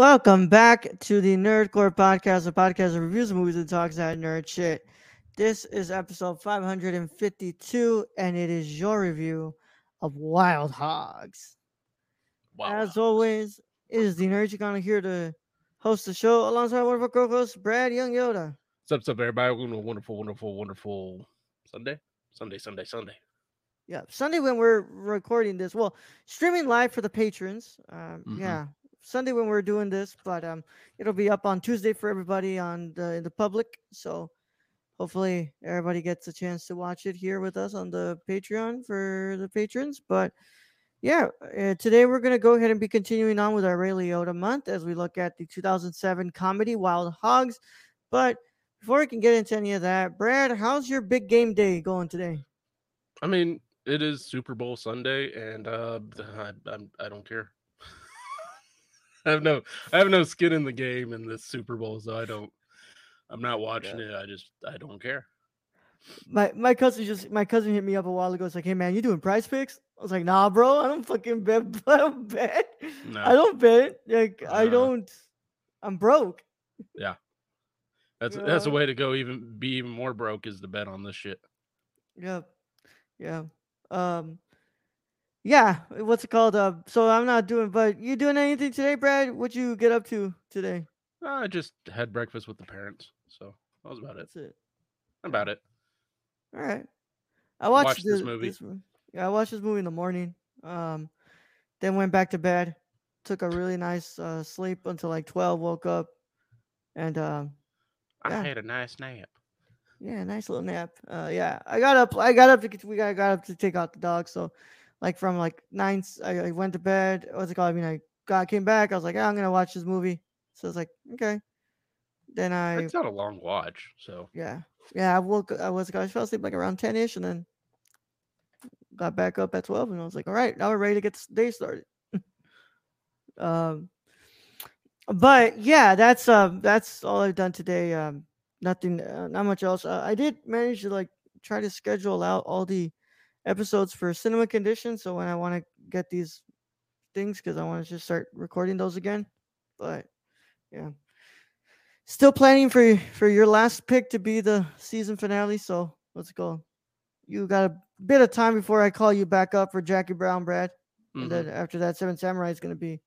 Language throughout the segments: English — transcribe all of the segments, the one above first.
Welcome back to the Nerd Corps Podcast, a podcast that reviews movies and talks that nerd shit. This is episode 552, and it is your review of Wild Hogs. As always, it is the nerd gonna here to host the show alongside wonderful co-hosts, Brad Young Yoda. What's up, what's up, everybody? Welcome to a wonderful, wonderful, wonderful Sunday, Sunday, Sunday, Sunday. Yeah, Sunday when we're recording this. Well, streaming live for the patrons. Um, Mhm. Yeah, Sunday when we're doing this, but um, it'll be up on Tuesday for everybody on the in the public. So hopefully everybody gets a chance to watch it here with us on the Patreon for the patrons. But yeah, uh, today we're gonna go ahead and be continuing on with our Ray Liotta month as we look at the 2007 comedy Wild Hogs. But before we can get into any of that, Brad, how's your big game day going today? I mean, it is Super Bowl Sunday, and uh, I, I'm, I don't care. I have no, I have no skin in the game in this Super Bowl, so I don't. I'm not watching it. I just, I don't care. My my cousin just my cousin hit me up a while ago. It's like, hey man, you doing PrizePicks? I was like, nah, bro, I don't fucking bet. I don't bet. No, I don't bet. Like I Uh. don't. I'm broke. Yeah, that's that's a way to go. Even be even more broke is to bet on this shit. Yeah, yeah. Um, yeah. What's it called? Uh, so I'm not doing. But you doing anything today, Brad? What'd you get up to today? I just had breakfast with the parents, so that was about it. That's it. About it. All right. I watched, watched this the- movie. mo- yeah, I watched this movie in the morning. Um, then went back to bed. Took a really nice uh, sleep until like twelve. Woke up, and um, Yeah. I had a nice nap. yeah, nice little nap. Uh, yeah, I got up. I got up to get. We got, got up to take out the dog. So, like from like nine, I went to bed. What's it called? I mean, I got came back. I was like, "Ah, I'm gonna watch this movie. So I was like, okay. Then I It's not a long watch, so yeah yeah I woke. I was I fell asleep like around ten ish, and then got back up at twelve, and I was like, all right, now we're ready to get the day started. um, but yeah, that's um that's all I've done today. Um, nothing, uh, not much else. Uh, I did manage to like try to schedule out all the episodes for cinema condition, so when I want to get these things, because I want to just start recording those again. But yeah, still planning for for your last pick to be the season finale. So let's go. You got a bit of time before I call you back up for Jackie Brown, Brad, mhm, and then after that, Seven Samurai is going to be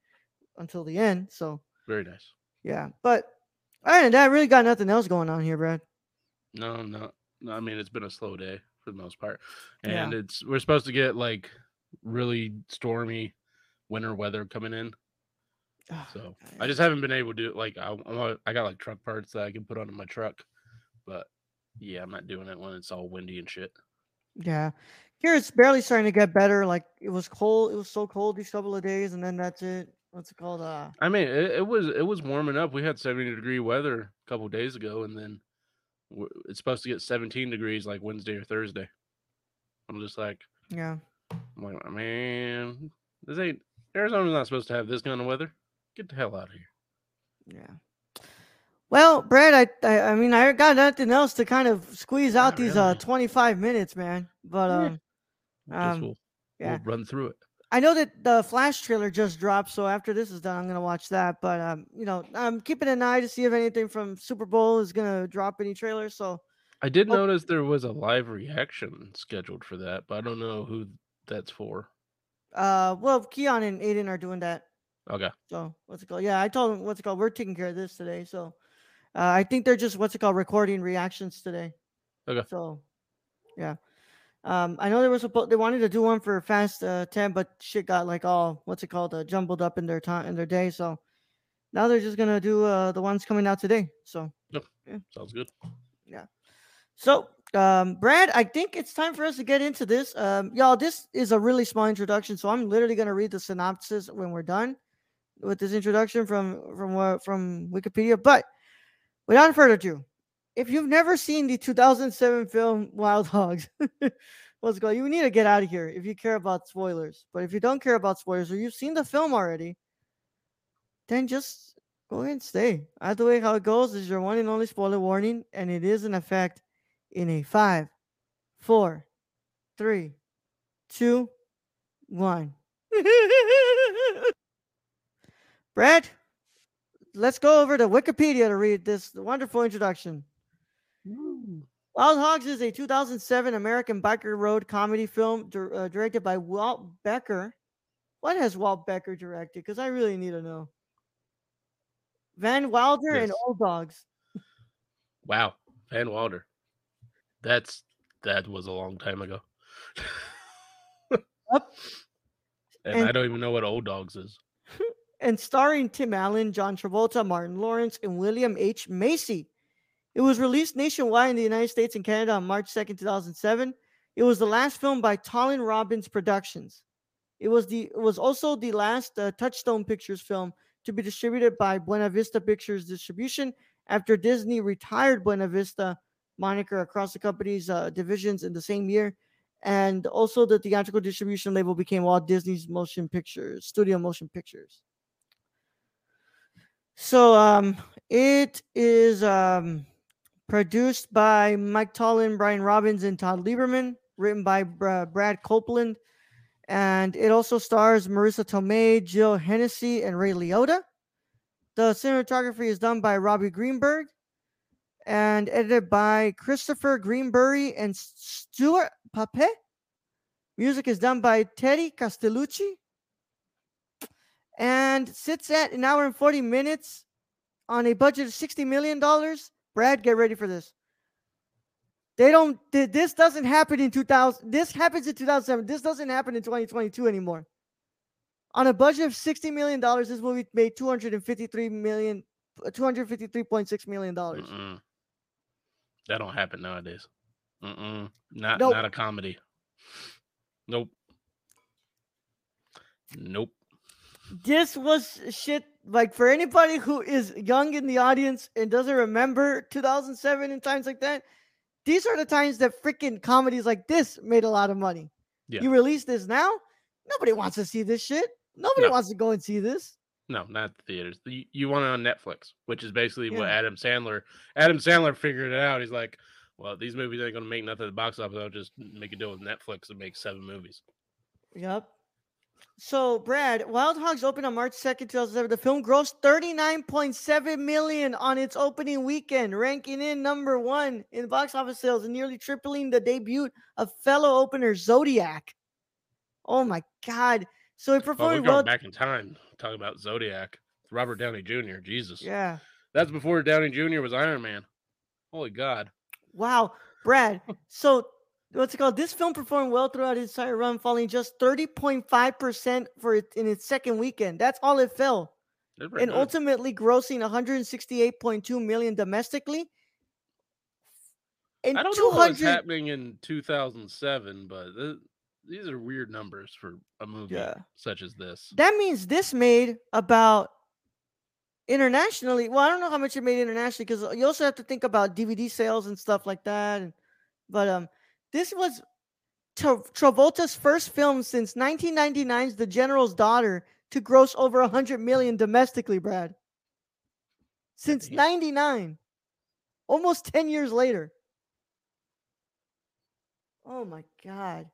until the end. So very nice. yeah, but other than that, really got nothing else going on here, Brad. No, no, no. I mean, it's been a slow day for the most part, Yeah. and it's we're supposed to get like really stormy winter weather coming in. Ah, So I just haven't been able to like I I got like truck parts that I can put onto my truck, but yeah, I'm not doing it when it's all windy and shit. Yeah. Here it's barely starting to get better. Like it was cold. It was so cold these couple of days, and then that's it. What's it called? Uh I mean, it, it was it was warming up. We had 70 degree weather a couple days ago, and then it's supposed to get 17 degrees like Wednesday or Thursday. I'm just like, yeah. I'm like, man, this ain't Arizona's not supposed to have this kind of weather. Get the hell out of here. Yeah. Well, Brad, I, I I mean I got nothing else to kind of squeeze out Not these uh 25 minutes, man. But um Just Um, we'll, yeah. we'll run through it. I know that the Flash trailer just dropped, so after this is done, I'm gonna watch that. But um, you know, I'm keeping an eye to see if anything from Super Bowl is gonna drop any trailers. So I did Oh. notice there was a live reaction scheduled for that, but I don't know who that's for. uh, well, Keon and Aiden are doing that. Okay. So what's it called? Yeah, I told them what's it called. We're taking care of this today. So uh, I think they're just what's it called recording reactions today. Okay. So yeah. Um, I know there was supposed they wanted to do one for Fast uh, Ten, but shit got like all what's it called uh, jumbled up in their time in their day. So now they're just gonna do uh, the ones coming out today. So yeah, Sounds good. Yeah. So um, Brad, I think it's time for us to get into this. Um, y'all, this is a really small introduction, so I'm literally gonna read the synopsis when we're done with this introduction from from uh, from Wikipedia. But without further ado, if you've never seen the 2007 film Wild Hogs, let's go. You need to get out of here if you care about spoilers. But if you don't care about spoilers or you've seen the film already, then just go ahead and stay. Either way, how it goes is your one and only spoiler warning, and it is in effect in a five, four, three, two, one. Brad, let's go over to Wikipedia to read this wonderful introduction. Wild Hogs is a 2007 American biker road comedy film dir- uh, directed by Walt Becker. What has Walt Becker directed? Because I really need to know. Van Wilder and Old Dogs. Wow, Van Wilder. That's that was a long time ago. Yep. And, And- I don't even know what old dogs is. and starring Tim Allen, John Travolta, Martin Lawrence, and William H. Macy. It was released nationwide in the United States and Canada on March 2nd, 2007. It was the last film by Tollin Robbins Productions. It was the it was also the last uh, Touchstone Pictures film to be distributed by Buena Vista Pictures Distribution after Disney retired Buena Vista moniker across the company's uh, divisions in the same year. And also the theatrical distribution label became Walt Disney's Motion Pictures, Studio Motion Pictures. So um it is um produced by Mike Tollin, Brian Robbins, and Todd Lieberman, written by Bra- Brad Copeland, and it also stars Marisa Tomei, Jill Hennessy, and Ray Liotta. The cinematography is done by Robbie Greenberg and edited by Christopher Greenbury and Stuart Pape. Music is done by Teddy Castellucci and sits at an hour and 40 minutes on a budget of 60 million dollars brad get ready for this they don't this doesn't happen in 2000 this happens in 2007 this doesn't happen in 2022 anymore on a budget of 60 million dollars this movie made 253 million uh, 253.6 million dollars. That don't happen nowadays. Mm-mm. Not Nope. not a comedy. Nope. Nope. this was shit like for anybody who is young in the audience and doesn't remember 2007 and times like that these are the times that freaking comedies like this made a lot of money Yeah. you release this now nobody wants to see this shit nobody No. wants to go and see this No, not the theaters. You, you want it on Netflix, which is basically what Adam Sandler. Adam Sandler figured it out. He's like, "Well, these movies ain't gonna make nothing at the box office. I'll just make a deal with Netflix and make seven movies." yep so brad wild hogs opened on march 2nd 2007 the film grossed 39.7 million on its opening weekend ranking in number one in box office sales and nearly tripling the debut of fellow opener zodiac oh my god so it Well, we're performed going well back in time. Talking about Zodiac, Robert Downey Jr. Jesus, yeah that's before Downey Jr. was Iron Man. Holy God! Wow, Brad. So what's it called? This film performed well throughout its entire run, falling just 30.5% for it in its second weekend. That's all it fell. And good. ultimately grossing 168.2 million domestically. And I don't know what was happening in 2007, but th- these are weird numbers for a movie Yeah. such as this. That means this made about internationally. Well, I don't know how much it made internationally because you also have to think about DVD sales and stuff like that. But um, this was Tra- Travolta's first film since 1999's The General's Daughter to gross over 100 million domestically, Brad. Since he- 99, almost 10 years later. Oh my god.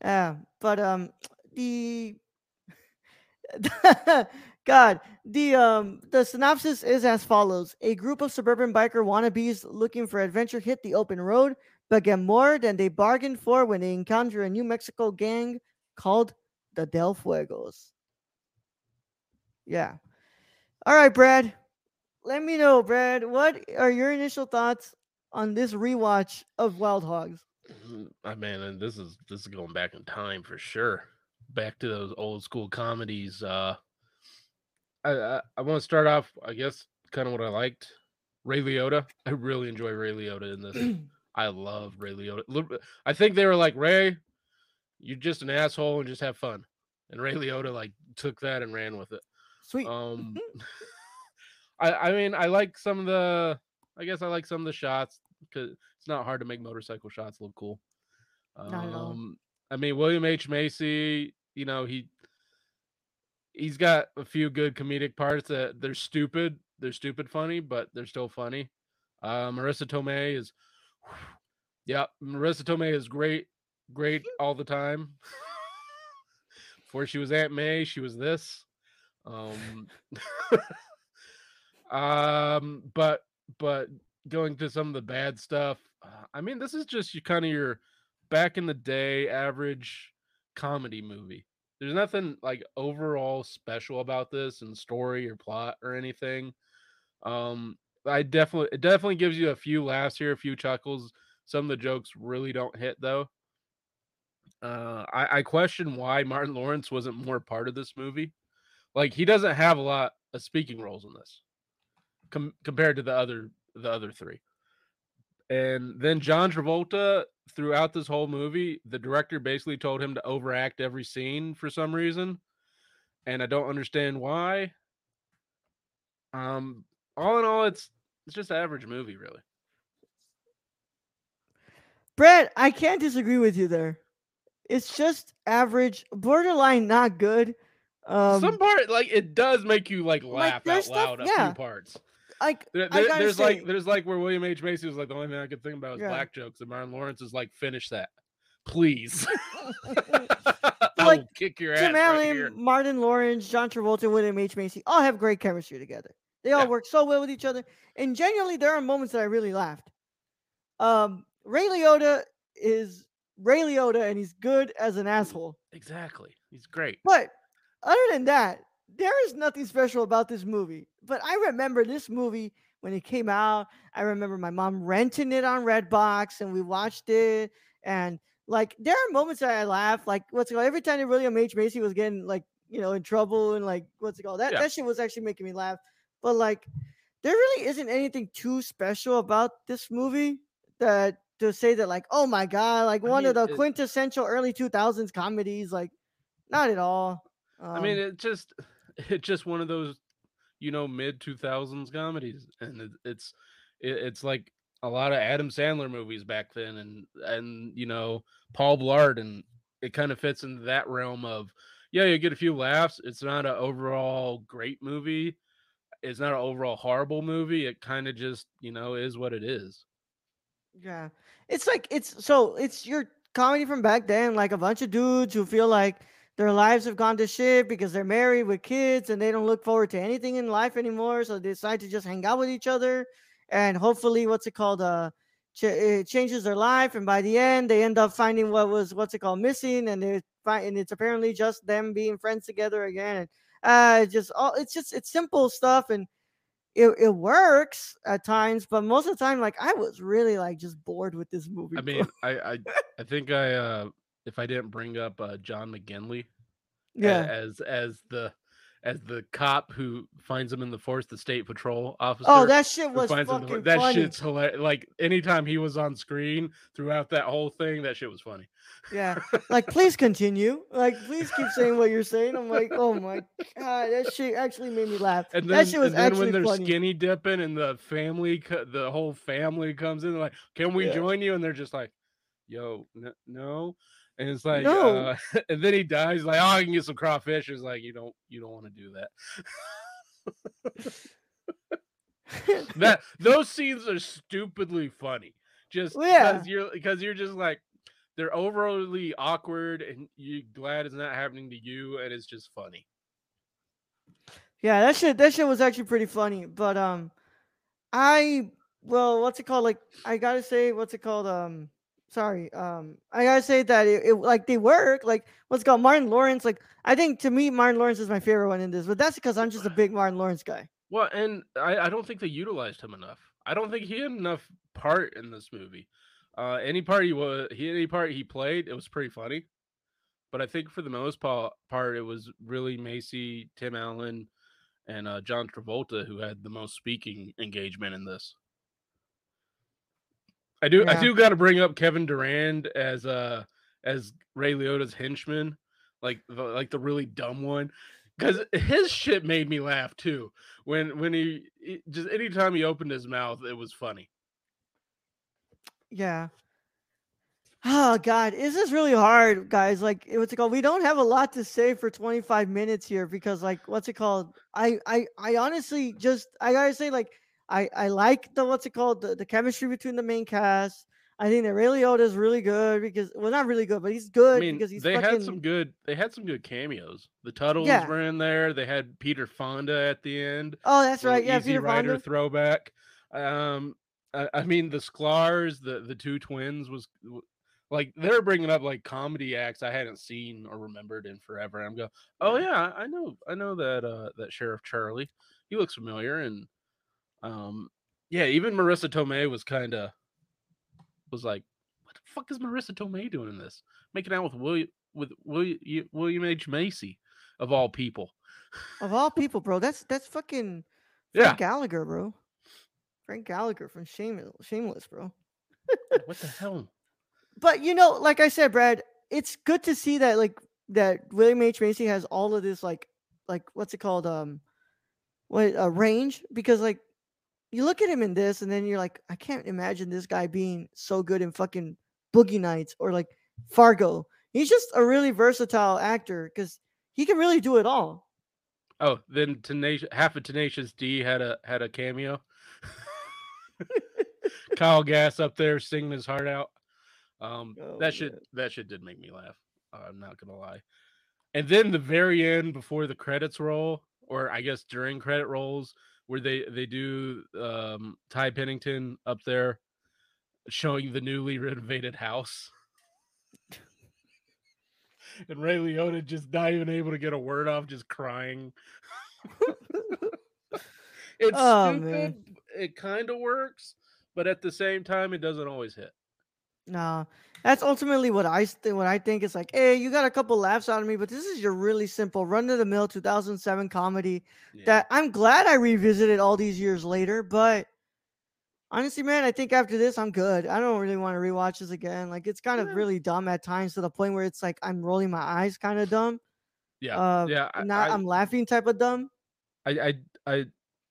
Yeah, but um the God, the um the synopsis is as follows: A group of suburban biker wannabes looking for adventure hit the open road, but get more than they bargained for when they encounter a New Mexico gang called the Del Fuegos. Yeah. All right, Brad. Let me know, Brad. What are your initial thoughts on this rewatch of Wild Hogs? Mm, I mean, and this is this is going back in time for sure. Back to those old school comedies. Uh, I I, I want to start off, I guess, kind of what I liked. Ray Liotta. I really enjoy Ray Liotta in this. I love Ray Liotta. I think they were like Ray, you're just an asshole and just have fun. And Ray Liotta like took that and ran with it. Sweet. Um, I I mean I like some of the I guess I like some of the shots because it's not hard to make motorcycle shots look cool. Um, I mean William H Macy, you know he he's got a few good comedic parts that they're stupid, they're stupid funny, but they're still funny. Uh, Marisa Tomei is, yeah, Marisa Tomei is great, great all the time. Before she was Aunt May, she was this. Um, um, but but going to some of the bad stuff. Uh, I mean, this is just you kind of your back in the day average comedy movie. There's nothing like overall special about this and story or plot or anything. Um, I definitely it definitely gives you a few laughs here, a few chuckles. Some of the jokes really don't hit though. Uh, I, I question why Martin Lawrence wasn't more part of this movie. Like he doesn't have a lot of speaking roles in this, com- compared to the other the other three. And then John Travolta, throughout this whole movie, the director basically told him to overact every scene for some reason, and I don't understand why. Um, all in all, it's it's just an average movie, really. Brett, I can't disagree with you there. It's just average, borderline not good. Um, Some part like it does make you like laugh out there's stuff- loud a yeah. few parts. like There, I there- there's say, like there's like where William H Macy was like the only thing I could think about was Yeah. black jokes, and Martin Lawrence is like, finish that, please. Like, kick your ass Tim right Allen, here. Martin Lawrence, John Travolta, William H Macy all have great chemistry together. They all Yeah. work so well with each other, and genuinely, there are moments that I really laughed. Um, Ray Liotta is Ray Liotta, and he's good as an asshole. Exactly, he's great. But other than that, there is nothing special about this movie. But I remember this movie when it came out. I remember my mom renting it on Redbox and we watched it. And like there are moments that I laugh. Like what's it called? Every time that William H. Macy was getting like, you know, in trouble and like what's it called? That Yeah. that shit was actually making me laugh. But like there really isn't anything too special about this movie that to say that like, oh my god, like I one of the it- quintessential early 2000s comedies, like not at all. I mean, Um, it just it's just one of those, you know, mid two thousands comedies, and it, it's it, it's like a lot of Adam Sandler movies back then, and and you know Paul Blart, and it kind of fits into that realm of yeah, you get a few laughs. It's not an overall great movie. It's not an overall horrible movie. It kind of just you know is what it is. Yeah. It's like it's so it's your comedy from back then, like a bunch of dudes who feel like their lives have gone to shit because they're married with kids and they don't look forward to anything in life anymore. So they decide to just hang out with each other and hopefully what's it called? Uh ch- it changes their life and by the end they end up finding what was what's it called missing and they find and it's apparently just them being friends together again and uh it's just all it's just it's simple stuff and it, it works at times, but most of the time, like I was really like just bored with this movie. I mean, I I, I think I uh if I didn't bring up uh, John McGinley yeah, as as the as the cop who finds him in the forest, the state patrol oh, officer. oh, that shit was finds him the fucking for- that funny. shit's hilarious. Like anytime he was on screen throughout that whole thing, that shit was funny. Yeah, like please continue. Like please keep saying what you're saying. I'm like, oh my god, that shit actually made me laugh. And then, that shit was and then actually when they're funny. skinny dipping and the family, the whole family comes in, like, "Can we Yeah. join you?" And they're just like, "Yo, no." And it's like, No. uh, and then he dies. Like, oh, I can get some crawfish. It's like, you don't, you don't want to do that. that those scenes are stupidly funny. Just Well, yeah. because you're because you're just like they're overly awkward and you're glad it's not happening to you and it's just funny. Yeah, that shit that shit was actually pretty funny. But um I well, what's it called? Like I gotta say, what's it called? Um sorry. Um I gotta say that it, it like they work. Like what's called Martin Lawrence, like I think to me Martin Lawrence is my favorite one in this, but that's because I'm just a big Martin Lawrence guy. Well, and I, I don't think they utilized him enough. I don't think he had enough part in this movie. Uh, any part he was, he any part he played, it was pretty funny. But I think for the most pa- part, it was really Macy, Tim Allen, and uh, John Travolta who had the most speaking engagement in this. I do. I do got to bring up Kevin Durand as uh as Ray Liotta's henchman, like the like the really dumb one, because his shit made me laugh too. When when he, he just anytime he opened his mouth, it was funny. Yeah. Oh God, is this is really hard, guys. Like, what's it called? We don't have a lot to say for 25 minutes here because, like, what's it called? I, I, I honestly just, I gotta say, like, I, I like the what's it called, the, the chemistry between the main cast. I think that Ray Liotta is really good because, well, not really good, but he's good I mean, because he's they fucking. had some good. They had some good cameos. The Teutuls Yeah. were in there. They had Peter Fonda at the end. oh, that's right. Yeah, Easy Peter Rider Fonda. throwback. Um, I, I mean the Sklar's, the the two twins was like they're bringing up like comedy acts I hadn't seen or remembered in forever. I'm going, oh yeah, I know, I know that uh that Sheriff Charlie. He looks familiar, and um, yeah, even Marisa Tomei was kind of was like, what the fuck is Marisa Tomei doing in this? Making out with William with William William H Macy of all people. Of all people, bro, that's that's fucking Yeah. Frank Gallagher, bro. Frank Gallagher from Shameless, Shameless, bro. What the hell? but you know, like I said, Brad, it's good to see that like that William H Macy has all of this like like what's it called um what a range because like you look at him in this and then you're like I can't imagine this guy being so good in fucking Boogie Nights or like Fargo. He's just a really versatile actor because he can really do it all. Oh, then tenacious half of Tenacious D had a had a cameo. Kyle Gass up there singing his heart out. Um, Oh, that shit man. that shit did make me laugh. I'm not gonna lie. And then the very end before the credits roll, or I guess during credit rolls, where they they do um, Ty Pennington up there showing the newly renovated house. And Ray Liotta just not even able to get a word off, just crying. it's Oh, stupid. man. It kind of works, but at the same time, it doesn't always hit. No, that's ultimately what I think. What I think is like, hey, you got a couple laughs out of me, but this is your really simple run of the mill 2007 comedy Yeah. that I'm glad I revisited all these years later. But honestly, man, I think after this, I'm good. I don't really want to rewatch this again. Like, it's kind of really dumb at times to the point where it's like I'm rolling my eyes, kind of dumb. yeah, Uh, yeah. Not I, I'm laughing type of dumb. I, I, I,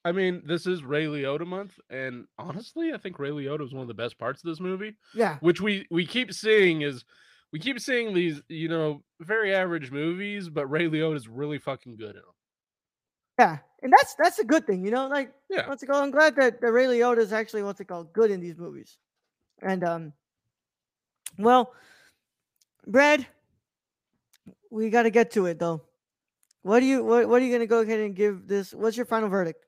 I mean, this is Ray Liotta month, and honestly, I think Ray Liotta is one of the best parts of this movie. Yeah, Which we we keep seeing is, we keep seeing these, you know, very average movies, but Ray Liotta is really fucking good at them. yeah, and that's that's a good thing, you know. Like, Yeah. what's it called? I'm glad that the Ray Liotta is actually what's it called good in these movies. And um, well, Brad, we got to get to it though. What do you what, what are you gonna go ahead and give this? What's your final verdict?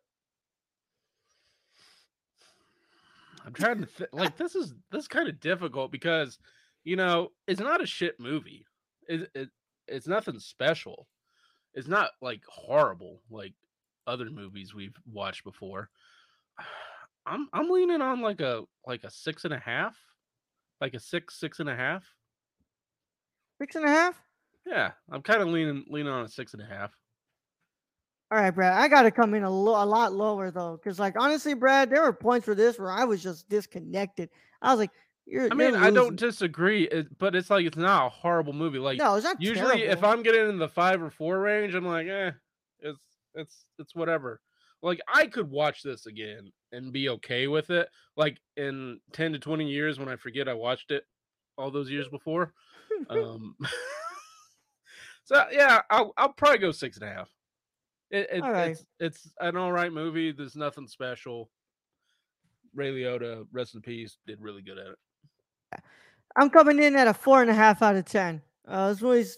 I'm trying to th- like this is this is kind of difficult because you know it's not a shit movie. It, it it's nothing special. It's not like horrible like other movies we've watched before. I'm I'm leaning on like a like a six and a half, like a six six and a half. Six and a half. Yeah, I'm kind of leaning leaning on a six and a half. All right, Brad. I got to come in a, lo- a lot lower though, because like honestly, Brad, there were points for this where I was just disconnected. I was like, "You're." I mean, I don't disagree, but it's like it's not a horrible movie. Like no, it's not usually if i'm getting in the five or four range i'm like eh it's it's it's whatever like i could watch this again and be okay with it like in 10 to 20 years when i forget i watched it all those years before um so yeah i'll, I'll probably go six and a half it, it, right. it's it's an all right movie there's nothing special ray liotta rest in peace did really good at it I'm coming in at a four and a half out of ten. Uh, this movie's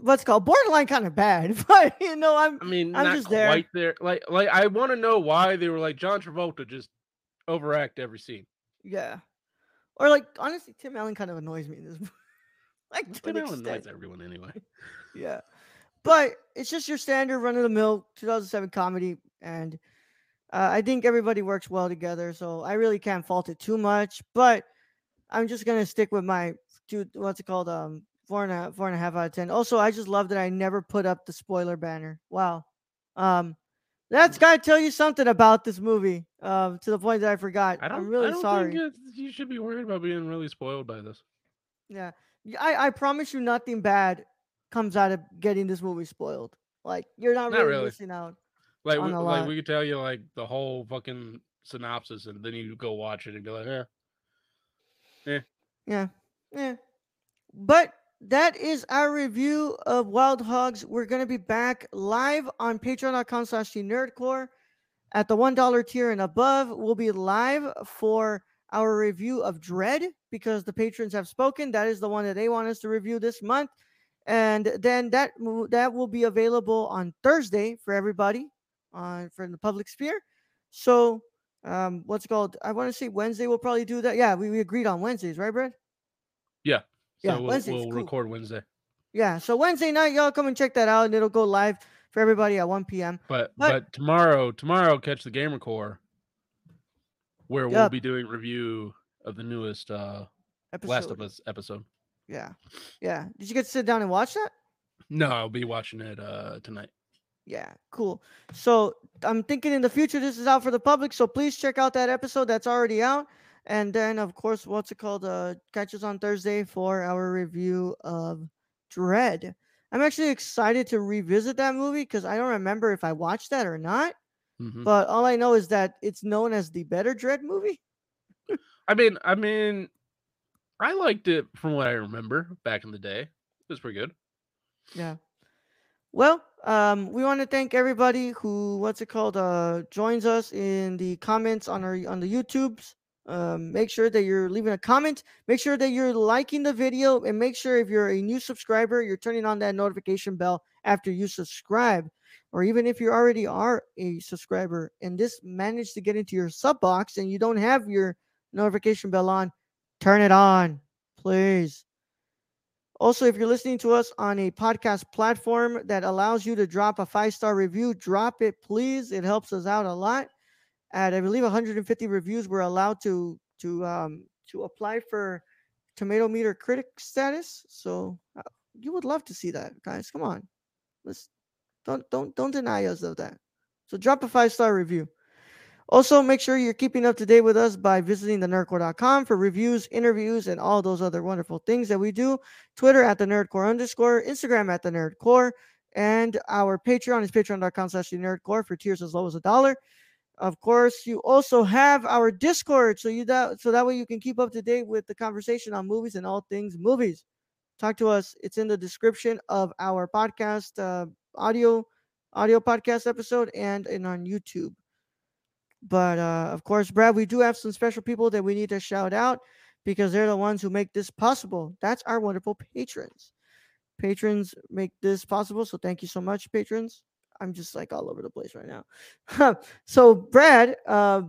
what's called borderline kind of bad, but you know, I'm I mean, I'm not just there. quite there. Like, like I want to know why they were like John Travolta just overact every scene. yeah. Or like honestly, Tim Allen kind of annoys me in this movie. like Tim Allen annoys everyone anyway. Yeah. But it's just your standard run of the mill 2007 comedy. And uh, I think everybody works well together. So I really can't fault it too much. But I'm just going to stick with my, two, what's it called? Um, Four and, a, four and a half out of ten. Also, I just love that I never put up the spoiler banner. Wow. Um, That's got to tell you something about this movie. Um, to the point that I forgot. I don't. I'm really I don't sorry. Think you should be worried about being really spoiled by this. Yeah, I I promise you, nothing bad comes out of getting this movie spoiled. Like you're not, Not really, really. missing out. Like, we, like we could tell you like the whole fucking synopsis, and then you go watch it and be like, "Yeah, Yeah, yeah. But that is our review of Wild Hogs. We're gonna be back live on patreon.com slash the nerdcorps. At the one dollar tier and above, we'll be live for our review of Dread because the patrons have spoken. That is the one that they want us to review this month. And then that that will be available on Thursday for everybody on for the public sphere. So um what's it called? I want to say Wednesday we'll probably do that. Yeah, we, we agreed on Wednesdays, right, Brad? yeah." So Yeah, we'll, Wednesday's we'll cool. record Wednesday. Yeah, so Wednesday night, y'all come and check that out, and it'll go live for everybody at 1 p.m. But But- but tomorrow, tomorrow, catch the Gamer Core, where we'll be doing review of the newest uh Episode. Last of Us episode. Yeah, yeah. Did you get to sit down and watch that? No, I'll be watching it uh tonight. Yeah, cool. So I'm thinking in the future this is out for the public, so please check out that episode that's already out. And then of course, what's it called? Uh catch us on Thursday for our review of Dread. I'm actually excited to revisit that movie because I don't remember if I watched that or not. Mhm. But all I know is that it's known as the better Dread movie. I mean, I mean, I liked it from what I remember back in the day. It was pretty good. Yeah. Well, um, we want to thank everybody who what's it called uh joins us in the comments on our on the YouTubes. Um, make sure that you're leaving a comment. Make sure that you're liking the video, and make sure if you're a new subscriber, you're turning on that notification bell after you subscribe, or even if you already are a subscriber and this managed to get into your sub box and you don't have your notification bell on, turn it on, please. Also, if you're listening to us on a podcast platform that allows you to drop a five star review, drop it, please. It helps us out a lot. At I believe 150 reviews, we're allowed to to um, to apply for tomato meter critic status. So uh, you would love to see that, guys. Come on, let's don't don't don't deny us of that. So drop a five star review. Also, make sure you're keeping up to date with us by visiting the nerdcorps.com for reviews, interviews, and all those other wonderful things that we do. Twitter at the nerdcorps underscore, Instagram at the nerdcorps, and our Patreon is patreon.com slash the nerdcorps for tiers as low as a dollar. Of course, you also have our Discord, so you that so that way you can keep up to date with the conversation on movies and all things movies. Talk to us. It's in the description of our podcast uh, audio audio podcast episode and, and on YouTube. But uh, of course, Brad, we do have some special people that we need to shout out because they're the ones who make this possible. That's our wonderful patrons. Patrons make this possible. So thank you so much, patrons. I'm just like all over the place right now. so, Brad, uh,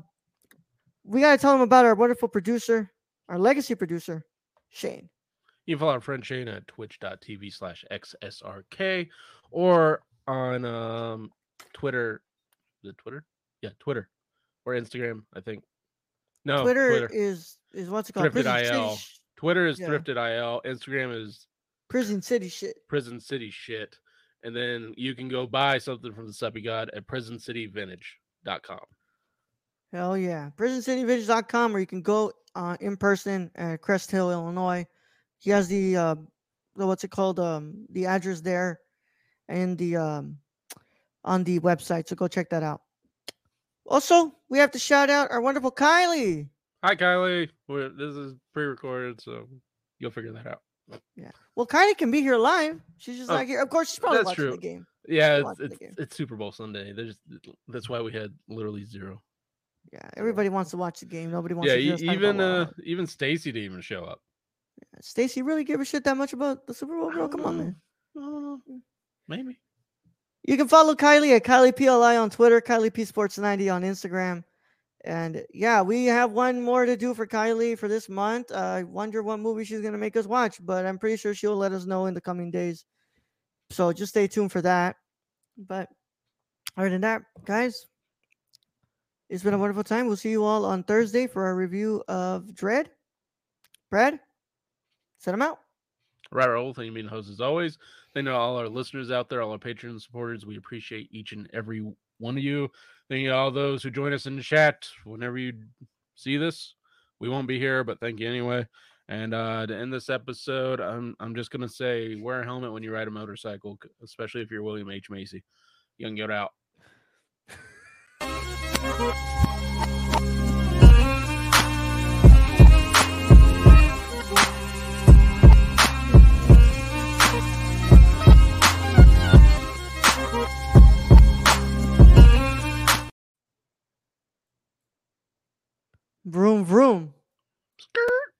we got to tell them about our wonderful producer, our legacy producer, Shane. You can follow our friend Shane at twitch.tv slash XSRK or on um Twitter. It Twitter? Yeah, Twitter. Or Instagram, I think. No, Twitter, Twitter. is is what's it called? Thrifted Prison City, IL. sh- Twitter is yeah. Thrifted IL. Instagram is Prison City shit. Prison City shit. And then you can go buy something from the Suppy God at prisoncityvintage.com. Hell yeah. PrisonCityVidge.com or you can go uh, in person at Crest Hill, Illinois. He has the uh the what's it called? Um the address there and the um on the website. So go check that out. Also, we have to shout out our wonderful Kylie. Hi, Kylie. We're, this is pre recorded, so you'll figure that out. Yeah. Well, Kylie can be here live. She's just Oh, not here. Of course, she's probably that's watching the game. Yeah, it's, it's, game. it's Super Bowl Sunday. There's that's why we had literally zero. Yeah, everybody wants to watch the game. Nobody wants Yeah, to hear us talk about even uh, even Stacy didn't even show up. Stacy really give a shit that much about the Super Bowl, bro? Come on, man. Know. Maybe. You can follow Kylie at Kylie PLI on Twitter, Kylie P Sports 90 on Instagram. And yeah, we have one more to do for Kylie for this month. I wonder what movie she's going to make us watch, but I'm pretty sure she'll let us know in the coming days. So just stay tuned for that. But other than that, guys, it's been a wonderful time. We'll see you all on Thursday for our review of Dread. Brad, set them out. Right, Raul. Thank you, mean host as always. Thank you to all our listeners out there, all our Patreon supporters. We appreciate each and every one of you. Thank you to all those who join us in the chat. Whenever you see this, we won't be here, but thank you anyway. And uh, to end this episode, I'm I'm just gonna say wear a helmet when you ride a motorcycle, especially if you're William H Macy. Young get out. Vroom vroom. Skirt.